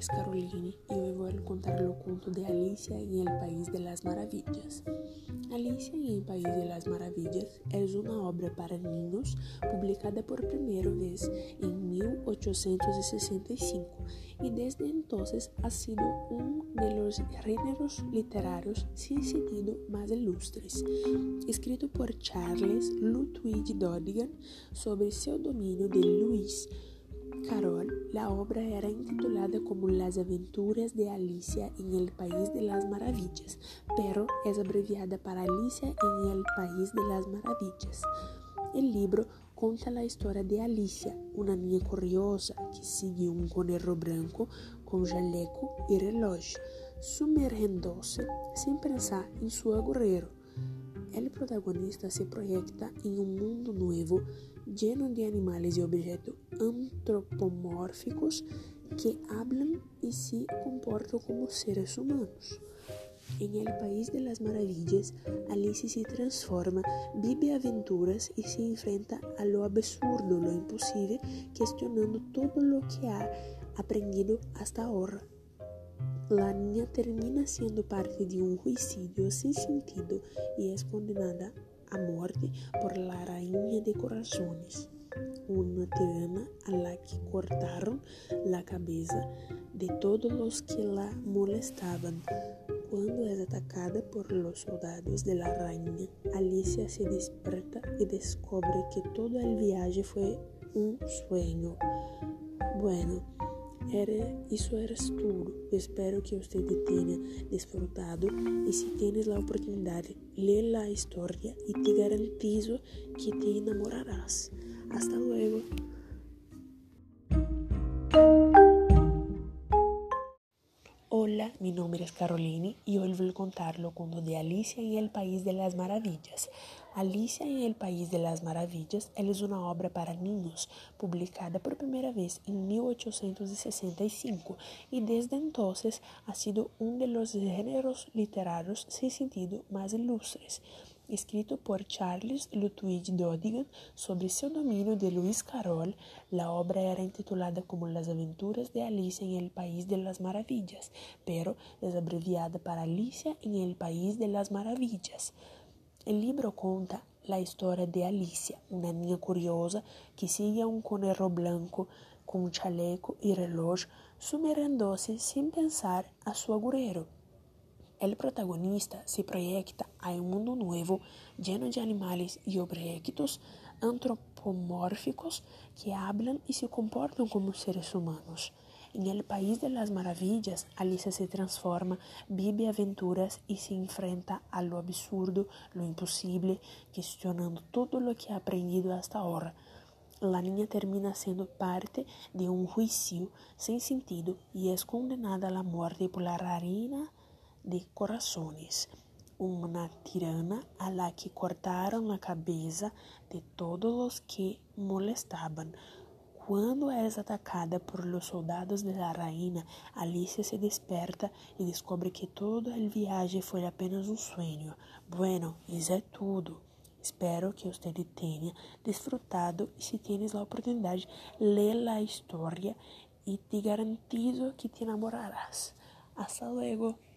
es Caroline y hoy voy a contar el cuento de Alicia en el País de las Maravillas. Alicia en el País de las Maravillas es una obra para niños publicada por primera vez en 1865 y desde entonces ha sido uno de los géneros literarios sin sentido más ilustres. Escrito por Charles Lutwidge Dodigan sobre dominio de Luis Carol, la obra era intitulada como Las aventuras de Alicia en el País de las Maravillas, pero es abreviada para Alicia en el País de las Maravillas. El libro conta a história de Alicia, uma niña curiosa que sigue um conejo branco com jaleco e relógio, sumergindo-se sem pensar em seu agujero. O protagonista se proyecta em um mundo novo lleno de animales y objetos antropomórficos que hablan y se comportan como seres humanos. En el país de las maravillas, Alice se transforma, vive aventuras y se enfrenta a lo absurdo, lo imposible, cuestionando todo lo que ha aprendido hasta ahora. La niña termina siendo parte de un juicidio sin sentido y es condenada a muerte por la rainha de corazones, una tirana a la que cortaron la cabeza de todos los que la molestaban. Cuando es atacada por los soldados de la reina, Alicia se despierta y descubre que todo el viaje fue un sueño. Bueno, era, isso era tudo. espero que você tenha desfrutado e se tienes a oportunidade, lê a história e te garantizo que te enamorarás. Hasta luego. Mi nombre es Caroline y hoy voy a contar lo cuento de Alicia en el País de las Maravillas. Alicia en el País de las Maravillas es una obra para niños publicada por primera vez en 1865 y desde entonces ha sido uno de los géneros literarios sin sentido más ilustres escrito por Charles Lutwidge Dodigan sobre dominio de Luis Carroll, la obra era intitulada como Las aventuras de Alicia en el País de las Maravillas, pero es abreviada para Alicia en el País de las Maravillas. El libro conta la historia de Alicia, una niña curiosa que sigue a un conejo blanco con un chaleco y reloj, sumergiéndose sin pensar a su agujero. El protagonista se proyecta a un mundo nuevo lleno de animales y objetos antropomórficos que hablan y se comportan como seres humanos. En el país de las maravillas, Alicia se transforma, vive aventuras y se enfrenta a lo absurdo, lo imposible, cuestionando todo lo que ha aprendido hasta ahora. La niña termina siendo parte de un juicio sin sentido y es condenada a la muerte por la reina de corações, uma tirana a la que cortaram a cabeça de todos os que molestavam. Quando é atacada por los soldados de la reina, Alicia se desperta e descobre que todo el viaje foi apenas um sueño. Bueno, isso é tudo. Espero que você tenha desfrutado e se tienes a oportunidade, lê a história e te garantizo que te enamorarás. Hasta luego!